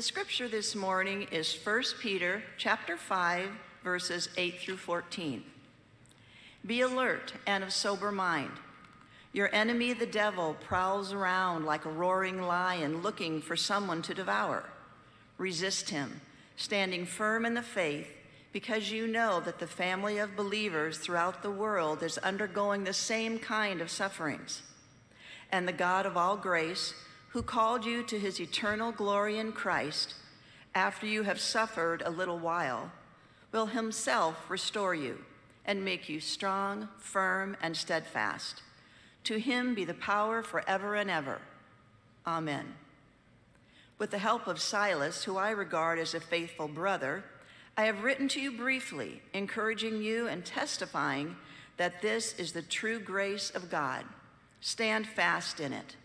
The scripture this morning is 1 Peter chapter 5 verses 8 through 14. Be alert and of sober mind. Your enemy the devil prowls around like a roaring lion looking for someone to devour. Resist him, standing firm in the faith because you know that the family of believers throughout the world is undergoing the same kind of sufferings. And the God of all grace, who called you to his eternal glory in Christ, after you have suffered a little while, will himself restore you and make you strong, firm, and steadfast. To him be the power forever and ever. Amen. With the help of Silas, who I regard as a faithful brother, I have written to you briefly, encouraging you and testifying that this is the true grace of God. Stand fast in it.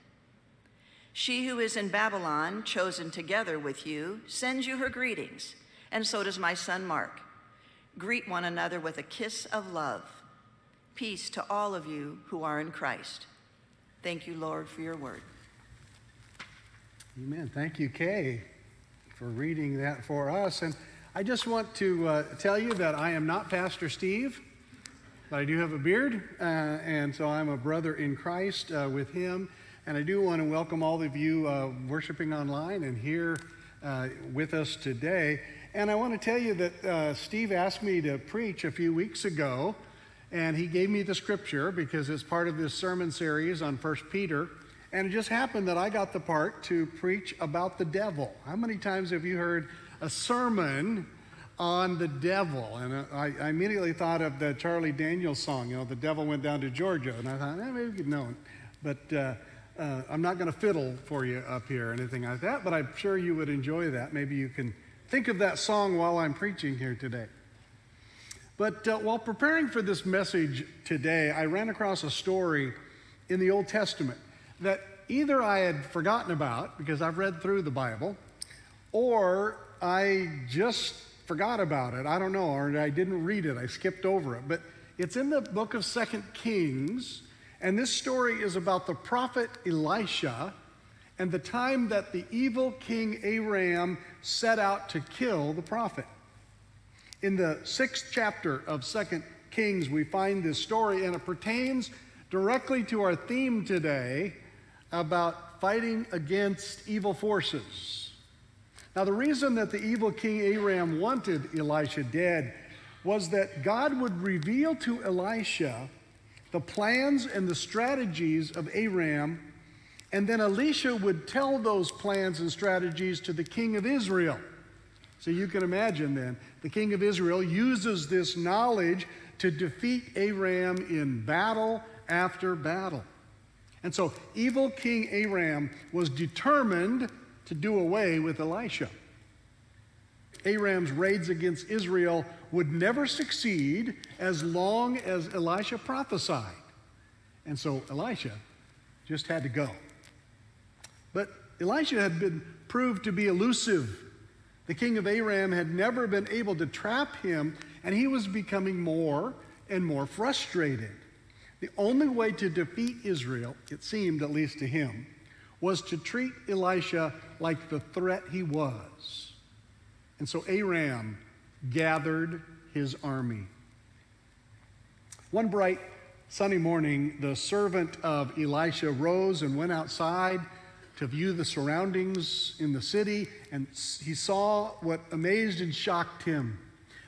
She who is in Babylon, chosen together with you, sends you her greetings, and so does my son Mark. Greet one another with a kiss of love. Peace to all of you who are in Christ. Thank you, Lord, for your word. Amen. Thank you, Kay, for reading that for us. And I just want to uh, tell you that I am not Pastor Steve, but I do have a beard, uh, and so I'm a brother in Christ uh, with him. And I do want to welcome all of you uh, worshiping online and here uh, with us today. And I want to tell you that uh, Steve asked me to preach a few weeks ago, and he gave me the scripture because it's part of this sermon series on First Peter. And it just happened that I got the part to preach about the devil. How many times have you heard a sermon on the devil? And I, I immediately thought of the Charlie Daniels song, you know, the devil went down to Georgia. And I thought, eh, maybe we could know it. But uh, uh, I'm not going to fiddle for you up here or anything like that, but I'm sure you would enjoy that. Maybe you can think of that song while I'm preaching here today. But uh, while preparing for this message today, I ran across a story in the Old Testament that either I had forgotten about because I've read through the Bible, or I just forgot about it. I don't know, or I didn't read it. I skipped over it. But it's in the book of Second Kings, and this story is about the prophet Elisha and the time that the evil king Aram set out to kill the prophet. In the sixth chapter of Second Kings, we find this story, and it pertains directly to our theme today about fighting against evil forces. Now, the reason that the evil king Aram wanted Elisha dead was that God would reveal to Elisha the plans and the strategies of Aram, and then Elisha would tell those plans and strategies to the king of Israel. So you can imagine then, the king of Israel uses this knowledge to defeat Aram in battle after battle. And so evil King Aram was determined to do away with Elisha. Aram's raids against Israel would never succeed as long as Elisha prophesied. And so Elisha just had to go. But Elisha had been proved to be elusive. The king of Aram had never been able to trap him, and he was becoming more and more frustrated. The only way to defeat Israel, it seemed at least to him, was to treat Elisha like the threat he was. And so Aram gathered his army. One bright sunny morning, the servant of Elisha rose and went outside to view the surroundings in the city, and he saw what amazed and shocked him.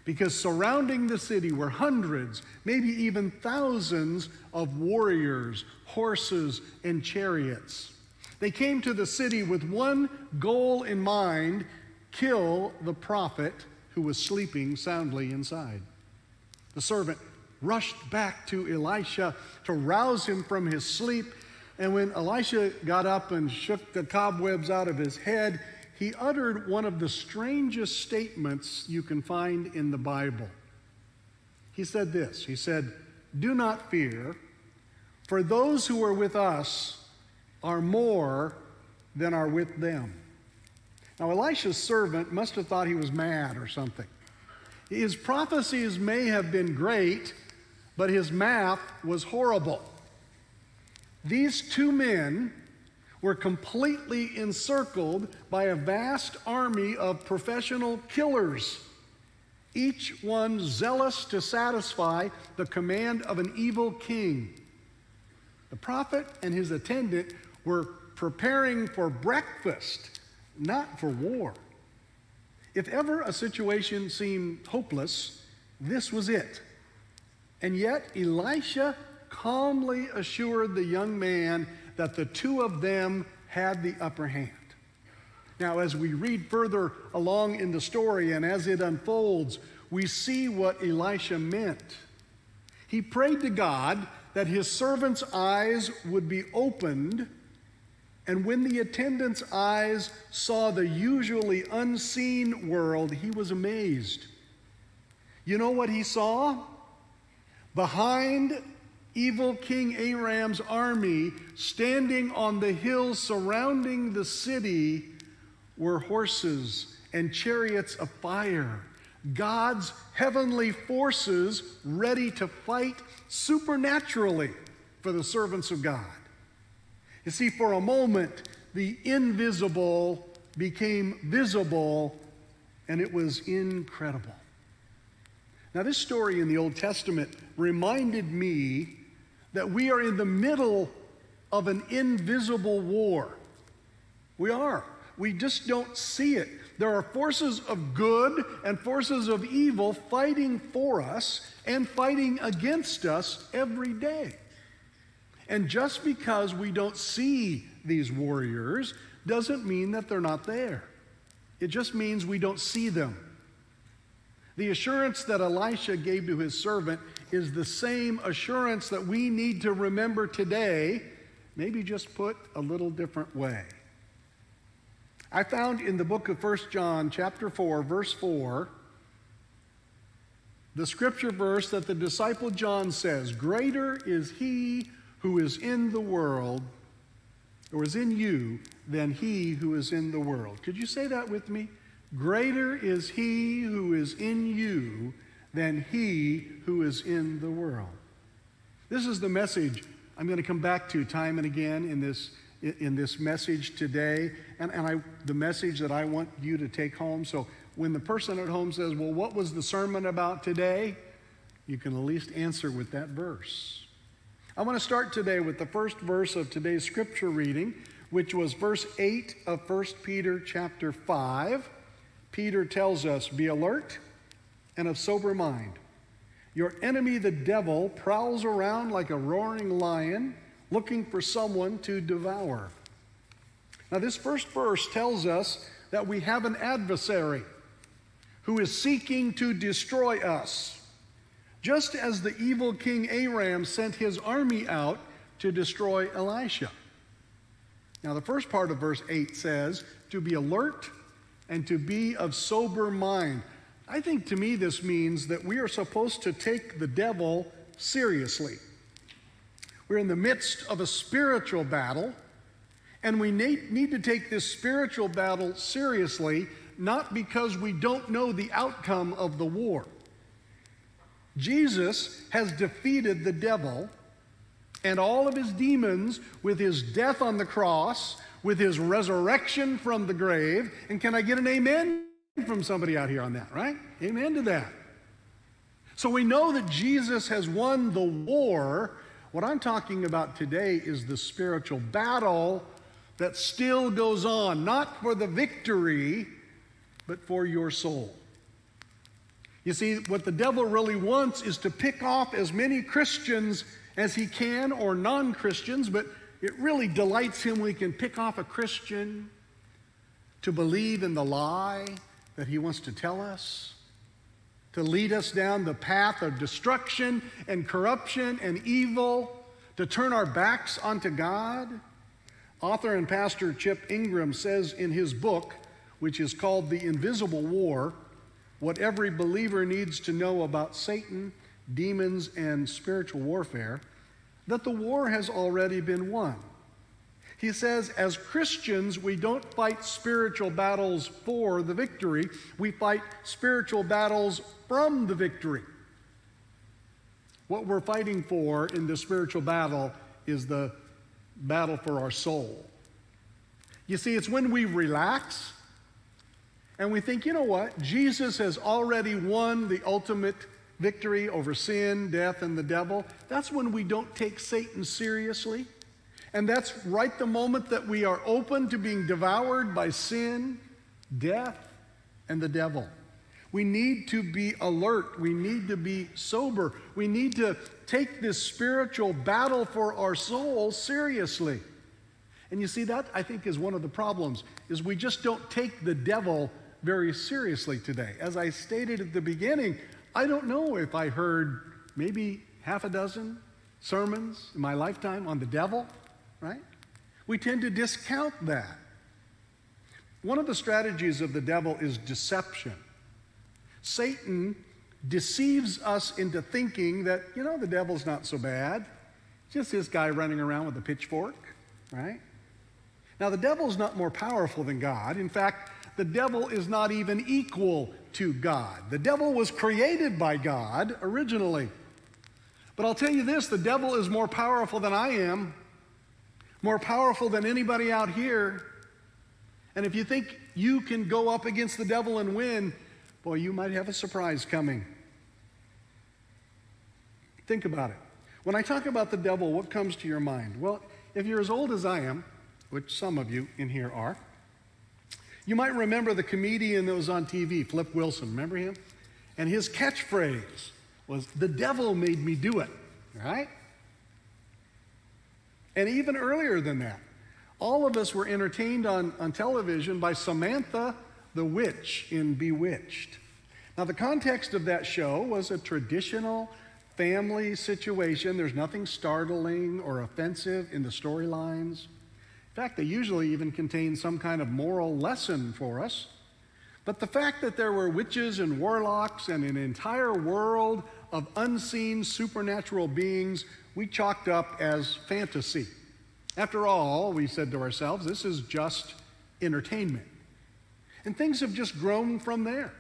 Because surrounding the city were hundreds, maybe even thousands of warriors, horses, and chariots. They came to the city with one goal in mind kill the prophet who was sleeping soundly inside. The servant rushed back to Elisha to rouse him from his sleep. And when Elisha got up and shook the cobwebs out of his head, he uttered one of the strangest statements you can find in the Bible. He said this He said, Do not fear, for those who are with us are more than are with them. Now, Elisha's servant must have thought he was mad or something. His prophecies may have been great, but his math was horrible. These two men were completely encircled by a vast army of professional killers, each one zealous to satisfy the command of an evil king. The prophet and his attendant were preparing for breakfast, not for war. If ever a situation seemed hopeless, this was it. And yet, Elisha calmly assured the young man that the two of them had the upper hand. Now, as we read further along in the story and as it unfolds, we see what Elisha meant. He prayed to God that his servant's eyes would be opened, and when the attendant's eyes saw the usually unseen world, he was amazed. You know what he saw? Behind evil King Aram's army, standing on the hills surrounding the city, were horses and chariots of fire. God's heavenly forces ready to fight supernaturally for the servants of God. You see, for a moment, the invisible became visible, and it was incredible. Now, this story in the Old Testament reminded me that we are in the middle of an invisible war. We are. We just don't see it. There are forces of good and forces of evil fighting for us and fighting against us every day. And just because we don't see these warriors doesn't mean that they're not there. It just means we don't see them. The assurance that Elisha gave to his servant is the same assurance that we need to remember today, maybe just put a little different way. I found in the book of 1 John, chapter 4, verse 4, the scripture verse that the disciple John says, Greater is he who is in the world, or is in you, than he who is in the world. Could you say that with me? Greater is he who is in you than he who is in the world. This is the message I'm going to come back to time and again in this, in this message today, and, and I, the message that I want you to take home. So when the person at home says, Well, what was the sermon about today? you can at least answer with that verse. I want to start today with the first verse of today's scripture reading, which was verse 8 of 1 Peter chapter 5. Peter tells us, Be alert and of sober mind. Your enemy, the devil, prowls around like a roaring lion looking for someone to devour. Now, this first verse tells us that we have an adversary who is seeking to destroy us, just as the evil king Aram sent his army out to destroy Elisha. Now, the first part of verse 8 says, to be alert and to be of sober mind. I think to me this means that we are supposed to take the devil seriously. We're in the midst of a spiritual battle, and we need to take this spiritual battle seriously, not because we don't know the outcome of the war. Jesus has defeated the devil and all of his demons with his death on the cross, with his resurrection from the grave. And can I get an amen? from somebody out here on that, right? Amen to that. So we know that Jesus has won the war. What I'm talking about today is the spiritual battle that still goes on, not for the victory, but for your soul. You see, what the devil really wants is to pick off as many Christians as he can, or non Christians, but it really delights him when he can pick off a Christian to believe in the lie that He wants to tell us, to lead us down the path of destruction and corruption and evil, to turn our backs onto God. Author and pastor Chip Ingram says in his book, which is called The Invisible War, what every believer needs to know about Satan, demons, and spiritual warfare, that the war has already been won. He says, as Christians, we don't fight spiritual battles for the victory, we fight spiritual battles from the victory. What we're fighting for in the spiritual battle is the battle for our soul. You see, it's when we relax and we think, you know what? Jesus has already won the ultimate victory over sin, death, and the devil. That's when we don't take Satan seriously. And that's right the moment that we are open to being devoured by sin, death, and the devil. We need to be alert. We need to be sober. We need to take this spiritual battle for our soul seriously. And you see that I think is one of the problems is we just don't take the devil very seriously today. As I stated at the beginning, I don't know if I heard maybe half a dozen sermons in my lifetime on the devil, right? We tend to discount that. One of the strategies of the devil is deception. Satan deceives us into thinking that, you know, the devil's not so bad. Just this guy running around with a pitchfork, right? Now, the devil's not more powerful than God. In fact, the devil is not even equal to God. The devil was created by God originally. But I'll tell you this the devil is more powerful than I am, more powerful than anybody out here. And if you think you can go up against the devil and win, boy, you might have a surprise coming. Think about it. When I talk about the devil, what comes to your mind? Well, if you're as old as I am, which some of you in here are, you might remember the comedian that was on TV, Flip Wilson. Remember him? And his catchphrase was, The devil made me do it, right? And even earlier than that, all of us were entertained on, on television by Samantha the witch in Bewitched. Now, the context of that show was a traditional family situation. There's nothing startling or offensive in the storylines fact, they usually even contain some kind of moral lesson for us. But the fact that there were witches and warlocks and an entire world of unseen supernatural beings, we chalked up as fantasy. After all, we said to ourselves, this is just entertainment. And things have just grown from there.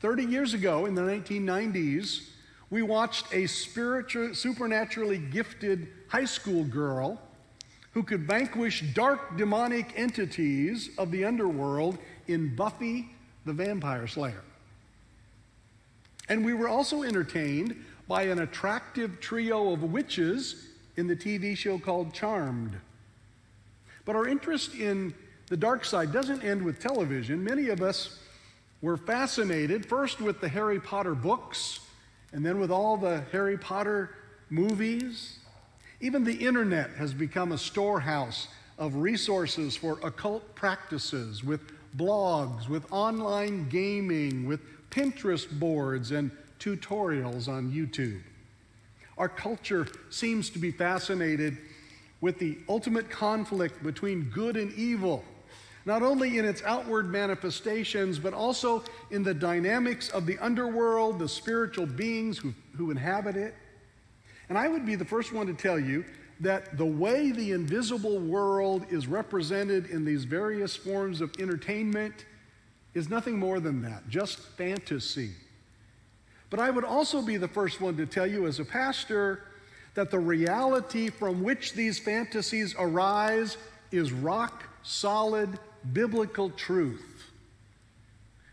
30 years ago, in the 1990s, we watched a spiritual, supernaturally gifted high school girl who could vanquish dark demonic entities of the underworld in Buffy the Vampire Slayer. And we were also entertained by an attractive trio of witches in the TV show called Charmed. But our interest in the dark side doesn't end with television. Many of us were fascinated first with the Harry Potter books, and then with all the Harry Potter movies, even the internet has become a storehouse of resources for occult practices, with blogs, with online gaming, with Pinterest boards, and tutorials on YouTube. Our culture seems to be fascinated with the ultimate conflict between good and evil, not only in its outward manifestations, but also in the dynamics of the underworld, the spiritual beings who, who inhabit it. And I would be the first one to tell you that the way the invisible world is represented in these various forms of entertainment is nothing more than that, just fantasy. But I would also be the first one to tell you, as a pastor, that the reality from which these fantasies arise is rock solid biblical truth.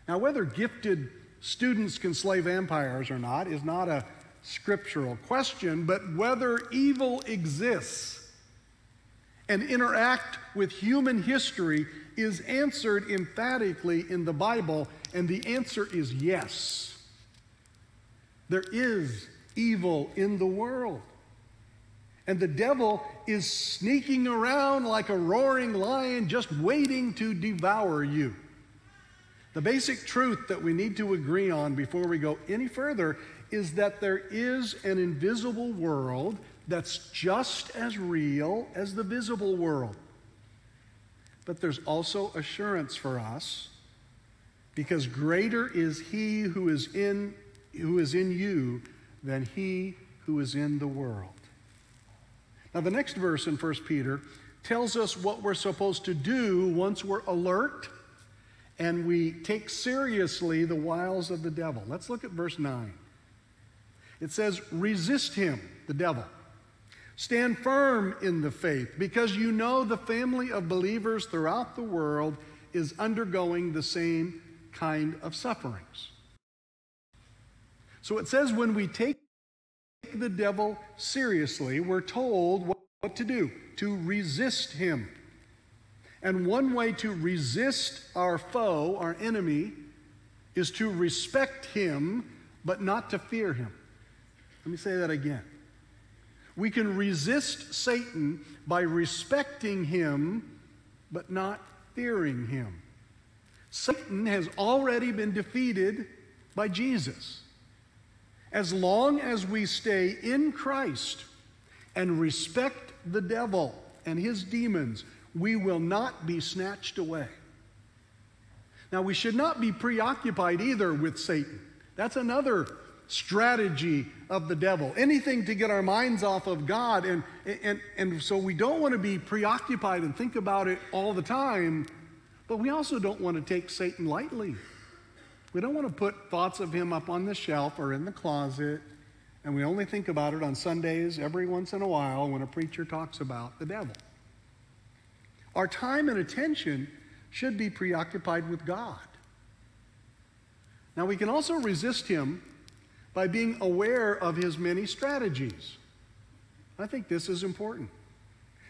Now, whether gifted students can slay vampires or not is not a scriptural question, but whether evil exists and interact with human history is answered emphatically in the Bible, and the answer is yes. There is evil in the world. And the devil is sneaking around like a roaring lion, just waiting to devour you. The basic truth that we need to agree on before we go any further is that there is an invisible world that's just as real as the visible world. But there's also assurance for us because greater is he who is in who is in you than he who is in the world. Now the next verse in 1 Peter tells us what we're supposed to do once we're alert and we take seriously the wiles of the devil. Let's look at verse 9. It says, resist him, the devil, Stand firm in the faith because you know the family of believers throughout the world is undergoing the same kind of sufferings. So it says when we take the devil seriously, we're told what to do to resist him. And one way to resist our foe, our enemy, is to respect him, but not to fear him. Let me say that again. We can resist Satan by respecting him, but not fearing him. Satan has already been defeated by Jesus. As long as we stay in Christ and respect the devil and his demons, we will not be snatched away. Now, we should not be preoccupied either with Satan. That's another strategy of the devil. Anything to get our minds off of God. And, and, and so we don't want to be preoccupied and think about it all the time, but we also don't want to take Satan lightly. We don't want to put thoughts of him up on the shelf or in the closet, and we only think about it on Sundays every once in a while when a preacher talks about the devil. Our time and attention should be preoccupied with God. Now, we can also resist him by being aware of his many strategies. I think this is important.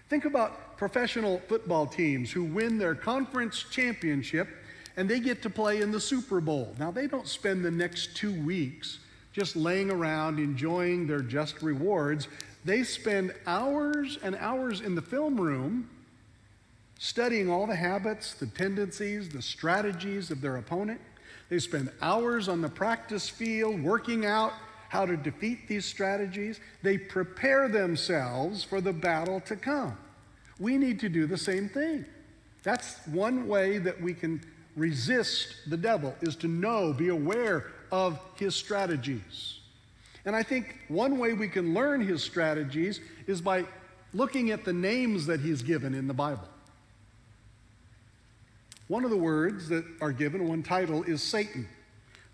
Think about professional football teams who win their conference championship and they get to play in the Super Bowl. Now, they don't spend the next two weeks just laying around enjoying their just rewards. They spend hours and hours in the film room studying all the habits, the tendencies, the strategies of their opponent. They spend hours on the practice field working out how to defeat these strategies. They prepare themselves for the battle to come. We need to do the same thing. That's one way that we can resist the devil is to know, be aware of his strategies. And I think one way we can learn his strategies is by looking at the names that he's given in the Bible. One of the words that are given, one title, is Satan.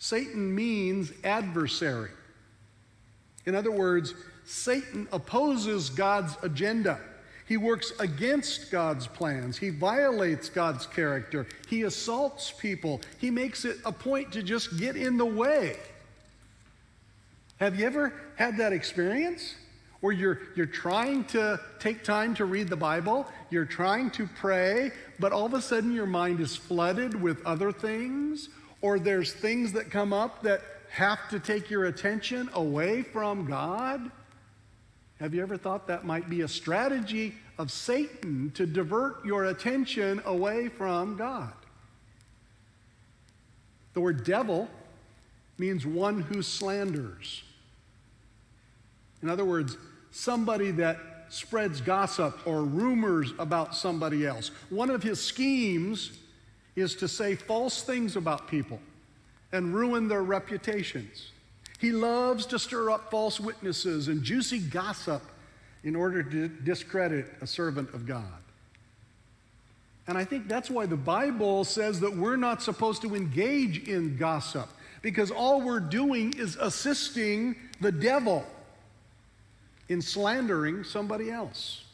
Satan means adversary. In other words, Satan opposes God's agenda. He works against God's plans. He violates God's character. He assaults people. He makes it a point to just get in the way. Have you ever had that experience? Where you're, you're trying to take time to read the Bible, you're trying to pray, but all of a sudden your mind is flooded with other things, or there's things that come up that have to take your attention away from God. Have you ever thought that might be a strategy of Satan to divert your attention away from God? The word devil means one who slanders. In other words, somebody that spreads gossip or rumors about somebody else. One of his schemes is to say false things about people and ruin their reputations. He loves to stir up false witnesses and juicy gossip in order to discredit a servant of God. And I think that's why the Bible says that we're not supposed to engage in gossip because all we're doing is assisting the devil in slandering somebody else.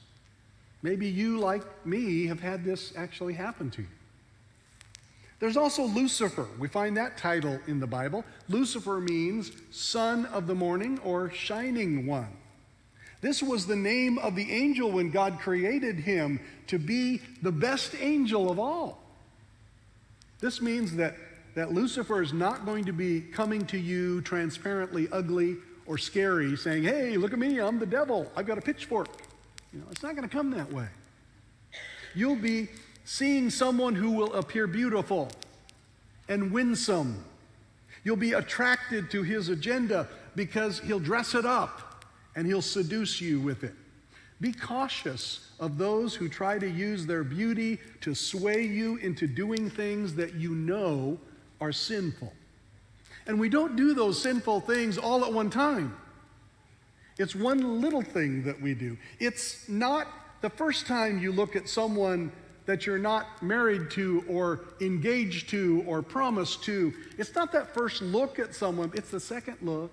Maybe you, like me, have had this actually happen to you. There's also Lucifer. We find that title in the Bible. Lucifer means son of the morning or shining one. This was the name of the angel when God created him to be the best angel of all. This means that, that Lucifer is not going to be coming to you transparently ugly or scary, saying, hey, look at me, I'm the devil, I've got a pitchfork. You know, it's not going to come that way. You'll be seeing someone who will appear beautiful and winsome. You'll be attracted to his agenda because he'll dress it up and he'll seduce you with it. Be cautious of those who try to use their beauty to sway you into doing things that you know are sinful. And we don't do those sinful things all at one time. It's one little thing that we do. It's not the first time you look at someone that you're not married to or engaged to or promised to. It's not that first look at someone, it's the second look,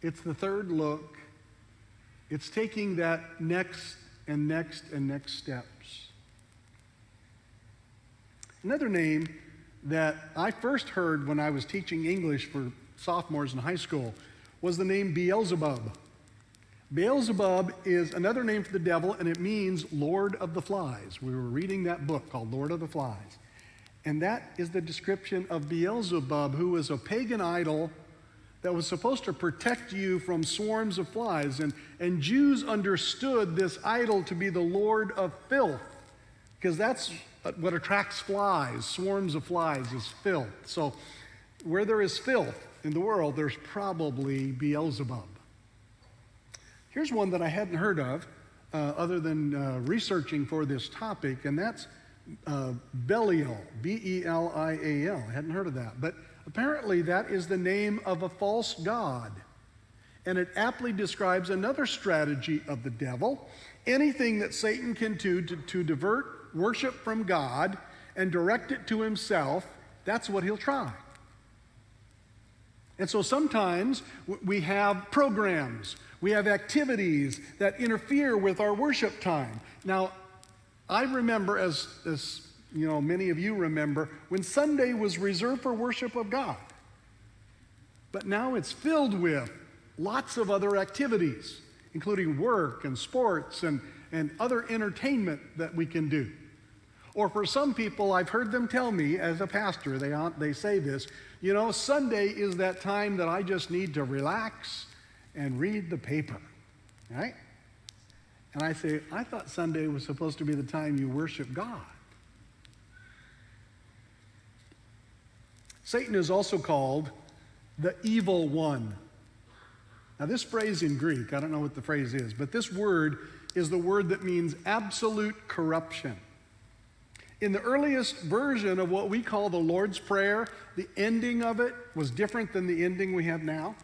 it's the third look, It's taking that next and next and next steps. Another name that I first heard when I was teaching English for sophomores in high school was the name Beelzebub. Beelzebub is another name for the devil, and it means Lord of the Flies. We were reading that book called Lord of the Flies. And that is the description of Beelzebub, who was a pagan idol that was supposed to protect you from swarms of flies. And, and Jews understood this idol to be the Lord of filth, because that's what attracts flies, swarms of flies, is filth. So where there is filth in the world, there's probably Beelzebub. Here's one that I hadn't heard of uh, other than uh, researching for this topic, and that's uh, Belial, B E L I A L. I hadn't heard of that. But apparently, that is the name of a false god. And it aptly describes another strategy of the devil anything that Satan can do to, to divert worship from God and direct it to himself, that's what he'll try. And so sometimes we have programs, we have activities that interfere with our worship time. Now, I remember, as, as you know, many of you remember, when Sunday was reserved for worship of God. But now it's filled with lots of other activities, including work and sports and, and other entertainment that we can do. Or for some people, I've heard them tell me as a pastor, they, they say this, you know, Sunday is that time that I just need to relax and read the paper, right? And I say, I thought Sunday was supposed to be the time you worship God. Satan is also called the evil one. Now, this phrase in Greek, I don't know what the phrase is, but this word is the word that means absolute corruption. In the earliest version of what we call the Lord's Prayer, the ending of it was different than the ending we have now.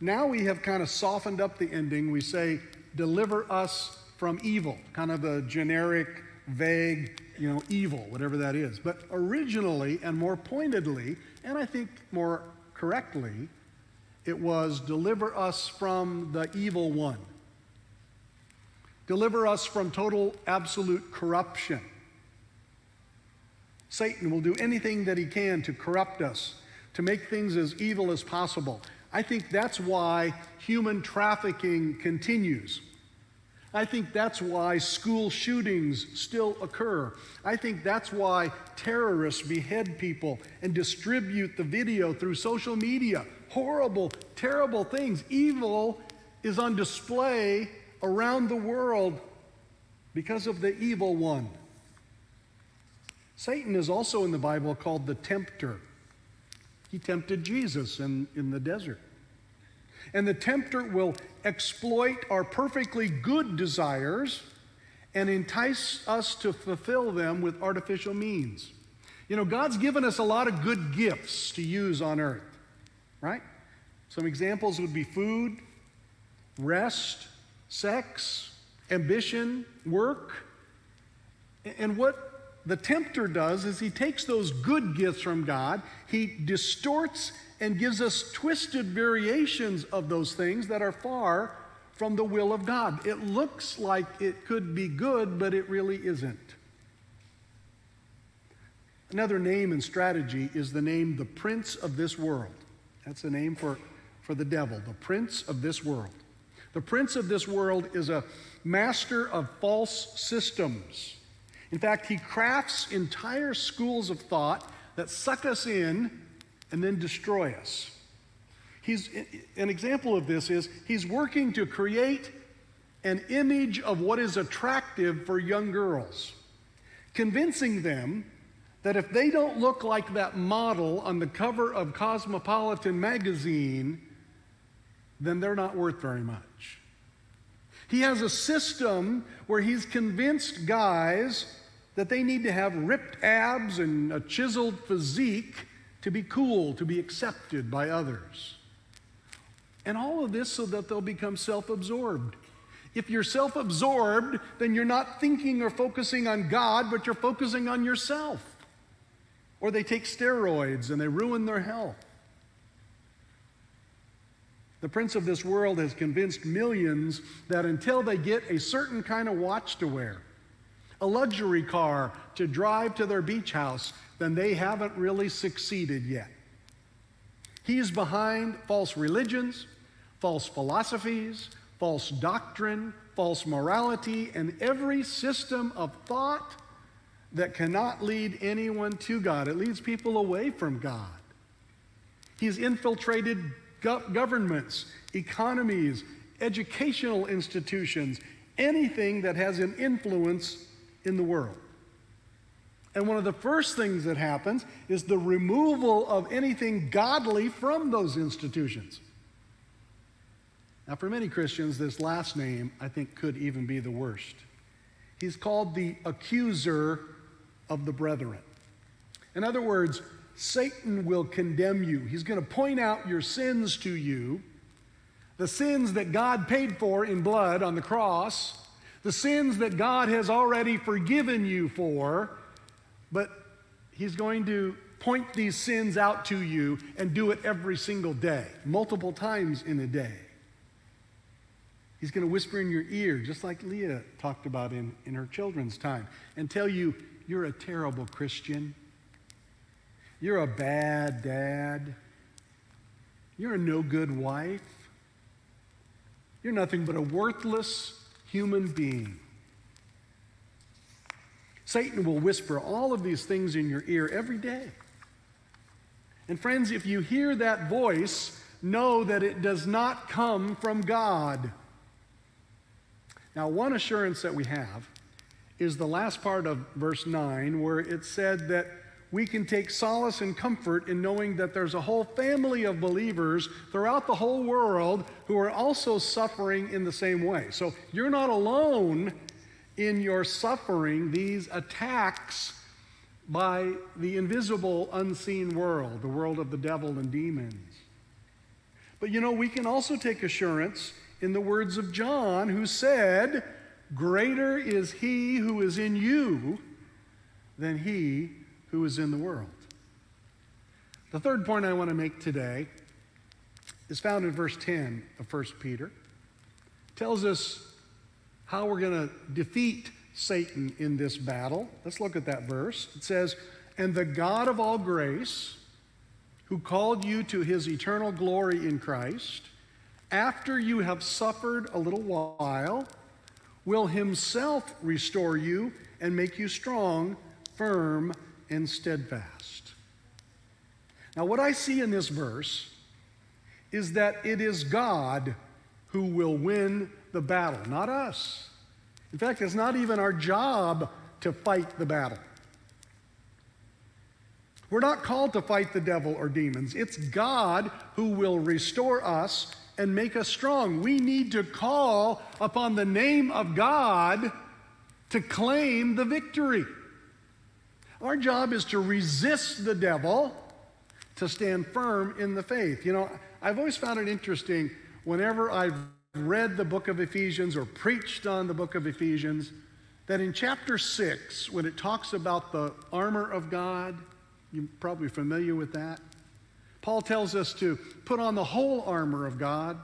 Now we have kind of softened up the ending. We say, deliver us from evil, kind of a generic, vague, you know, evil, whatever that is. But originally and more pointedly, and I think more correctly, it was deliver us from the evil one. Deliver us from total, absolute corruption. Satan will do anything that he can to corrupt us, to make things as evil as possible. I think that's why human trafficking continues. I think that's why school shootings still occur. I think that's why terrorists behead people and distribute the video through social media. Horrible, terrible things. Evil is on display around the world because of the evil one. Satan is also in the Bible called the tempter. He tempted Jesus in, in the desert. And the tempter will exploit our perfectly good desires and entice us to fulfill them with artificial means. You know, God's given us a lot of good gifts to use on earth, right? Some examples would be food, rest, sex, ambition, work. And what the tempter does is he takes those good gifts from God, he distorts and gives us twisted variations of those things that are far from the will of God. It looks like it could be good, but it really isn't. Another name and strategy is the name the prince of this world. That's the name for, for the devil, the prince of this world. The prince of this world is a master of false systems. In fact, he crafts entire schools of thought that suck us in and then destroy us. He's, an example of this is he's working to create an image of what is attractive for young girls, convincing them that if they don't look like that model on the cover of Cosmopolitan magazine, then they're not worth very much. He has a system where he's convinced guys that they need to have ripped abs and a chiseled physique to be cool, to be accepted by others. And all of this so that they'll become self absorbed. If you're self absorbed, then you're not thinking or focusing on God, but you're focusing on yourself. Or they take steroids and they ruin their health. The prince of this world has convinced millions that until they get a certain kind of watch to wear, a luxury car to drive to their beach house, then they haven't really succeeded yet. He's behind false religions, false philosophies, false doctrine, false morality, and every system of thought that cannot lead anyone to God. It leads people away from God. He's infiltrated go- governments, economies, educational institutions, anything that has an influence in the world. And one of the first things that happens is the removal of anything godly from those institutions. Now, for many Christians, this last name, I think, could even be the worst. He's called the accuser of the brethren. In other words, Satan will condemn you. He's going to point out your sins to you, the sins that God paid for in blood on the cross, the sins that God has already forgiven you for, but He's going to point these sins out to you and do it every single day, multiple times in a day. He's going to whisper in your ear, just like Leah talked about in, in her children's time, and tell you, you're a terrible Christian. You're a bad dad. You're a no good wife. You're nothing but a worthless human being. Satan will whisper all of these things in your ear every day. And friends, if you hear that voice, know that it does not come from God. Now, one assurance that we have is the last part of verse 9, where it said that we can take solace and comfort in knowing that there's a whole family of believers throughout the whole world who are also suffering in the same way. So you're not alone in your suffering these attacks by the invisible, unseen world, the world of the devil and demons. But you know, we can also take assurance in the words of John, who said, Greater is he who is in you than he who is in the world. The third point I want to make today is found in verse 10 of 1 Peter. It tells us how we're going to defeat Satan in this battle. Let's look at that verse. It says, And the God of all grace, who called you to his eternal glory in Christ, after you have suffered a little while, will himself restore you and make you strong, firm, and steadfast. Now, what I see in this verse is that it is God who will win the battle, not us. In fact, it's not even our job to fight the battle. We're not called to fight the devil or demons. It's God who will restore us and make us strong. We need to call upon the name of God to claim the victory. Our job is to resist the devil, to stand firm in the faith. You know, I've always found it interesting whenever I've read the book of Ephesians or preached on the book of Ephesians that in chapter 6, when it talks about the armor of God, you're probably familiar with that. Paul tells us to put on the whole armor of God.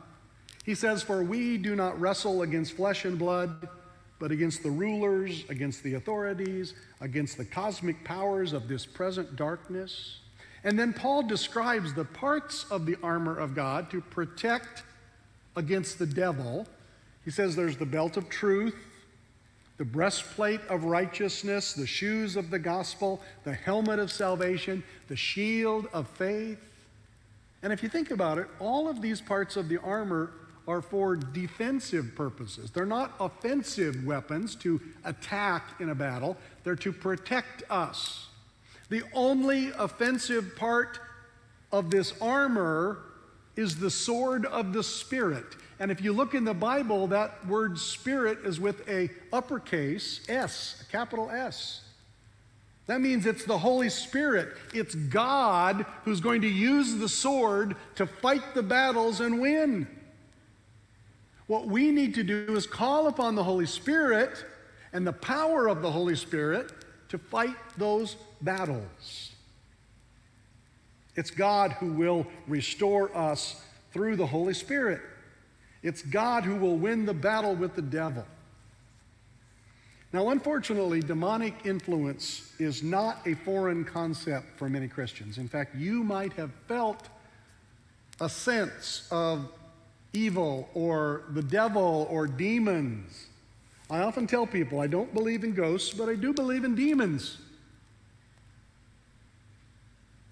He says, For we do not wrestle against flesh and blood, but against the rulers, against the authorities, against the cosmic powers of this present darkness. And then Paul describes the parts of the armor of God to protect against the devil. He says there's the belt of truth, the breastplate of righteousness, the shoes of the gospel, the helmet of salvation, the shield of faith. And if you think about it, all of these parts of the armor are for defensive purposes. They're not offensive weapons to attack in a battle, they're to protect us. The only offensive part of this armor is the sword of the Spirit. And if you look in the Bible, that word spirit is with a uppercase S, a capital S. That means it's the Holy Spirit. It's God who's going to use the sword to fight the battles and win. What we need to do is call upon the Holy Spirit and the power of the Holy Spirit to fight those battles. It's God who will restore us through the Holy Spirit. It's God who will win the battle with the devil. Now, unfortunately, demonic influence is not a foreign concept for many Christians. In fact, you might have felt a sense of evil or the devil or demons. I often tell people I don't believe in ghosts, but I do believe in demons.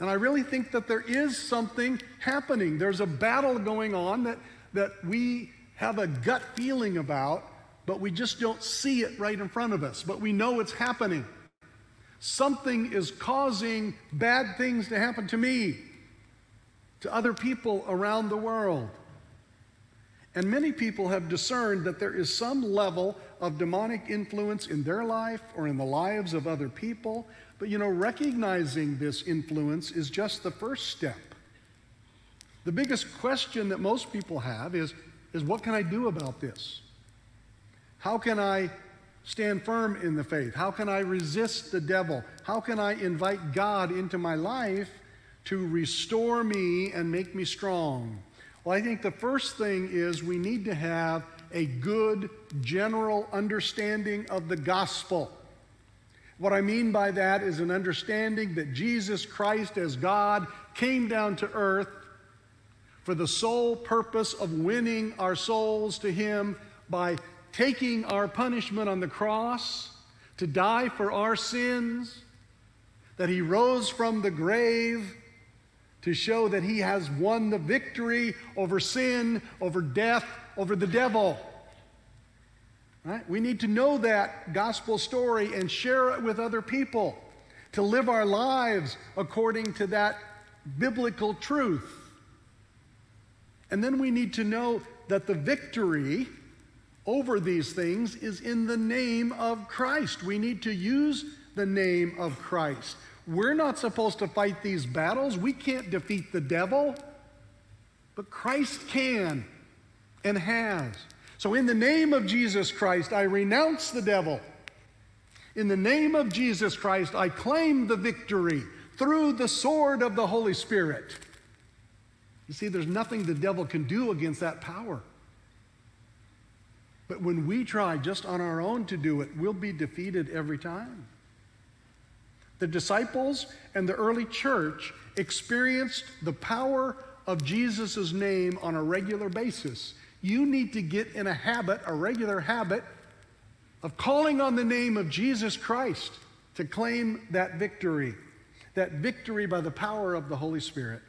And I really think that there is something happening. There's a battle going on that, that we have a gut feeling about, but we just don't see it right in front of us. But we know it's happening. Something is causing bad things to happen to me, to other people around the world. And many people have discerned that there is some level of demonic influence in their life or in the lives of other people. But you know, recognizing this influence is just the first step. The biggest question that most people have is, is what can I do about this? How can I stand firm in the faith? How can I resist the devil? How can I invite God into my life to restore me and make me strong? Well, I think the first thing is we need to have a good general understanding of the gospel. What I mean by that is an understanding that Jesus Christ, as God, came down to earth for the sole purpose of winning our souls to Him by taking our punishment on the cross to die for our sins, that He rose from the grave to show that he has won the victory over sin, over death, over the devil. Right? We need to know that gospel story and share it with other people to live our lives according to that biblical truth. And then we need to know that the victory over these things is in the name of Christ. We need to use the name of Christ. We're not supposed to fight these battles. We can't defeat the devil, but Christ can and has. So, in the name of Jesus Christ, I renounce the devil. In the name of Jesus Christ, I claim the victory through the sword of the Holy Spirit. You see, there's nothing the devil can do against that power. But when we try just on our own to do it, we'll be defeated every time. The disciples and the early church experienced the power of Jesus' name on a regular basis. You need to get in a habit, a regular habit, of calling on the name of Jesus Christ to claim that victory, that victory by the power of the Holy Spirit.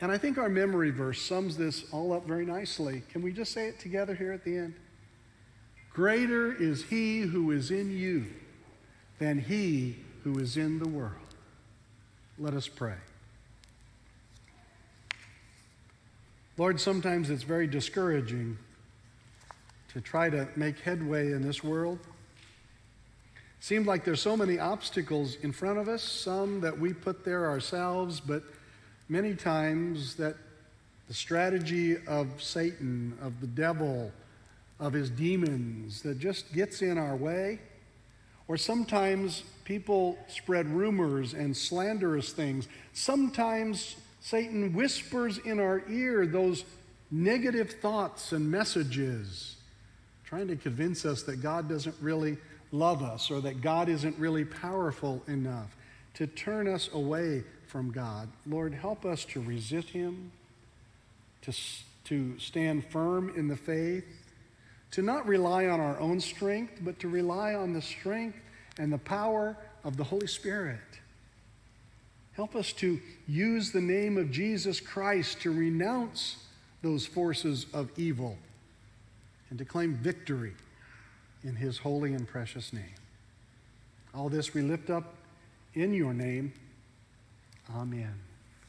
And I think our memory verse sums this all up very nicely. Can we just say it together here at the end? Greater is he who is in you than he who is in the world. Let us pray. Lord, sometimes it's very discouraging to try to make headway in this world. Seems like there's so many obstacles in front of us, some that we put there ourselves, but many times that the strategy of Satan, of the devil, of his demons that just gets in our way. Or sometimes people spread rumors and slanderous things. Sometimes Satan whispers in our ear those negative thoughts and messages, trying to convince us that God doesn't really love us or that God isn't really powerful enough to turn us away from God. Lord, help us to resist him, to, to stand firm in the faith, to not rely on our own strength, but to rely on the strength and the power of the Holy Spirit. Help us to use the name of Jesus Christ to renounce those forces of evil and to claim victory in his holy and precious name. All this we lift up in your name. Amen.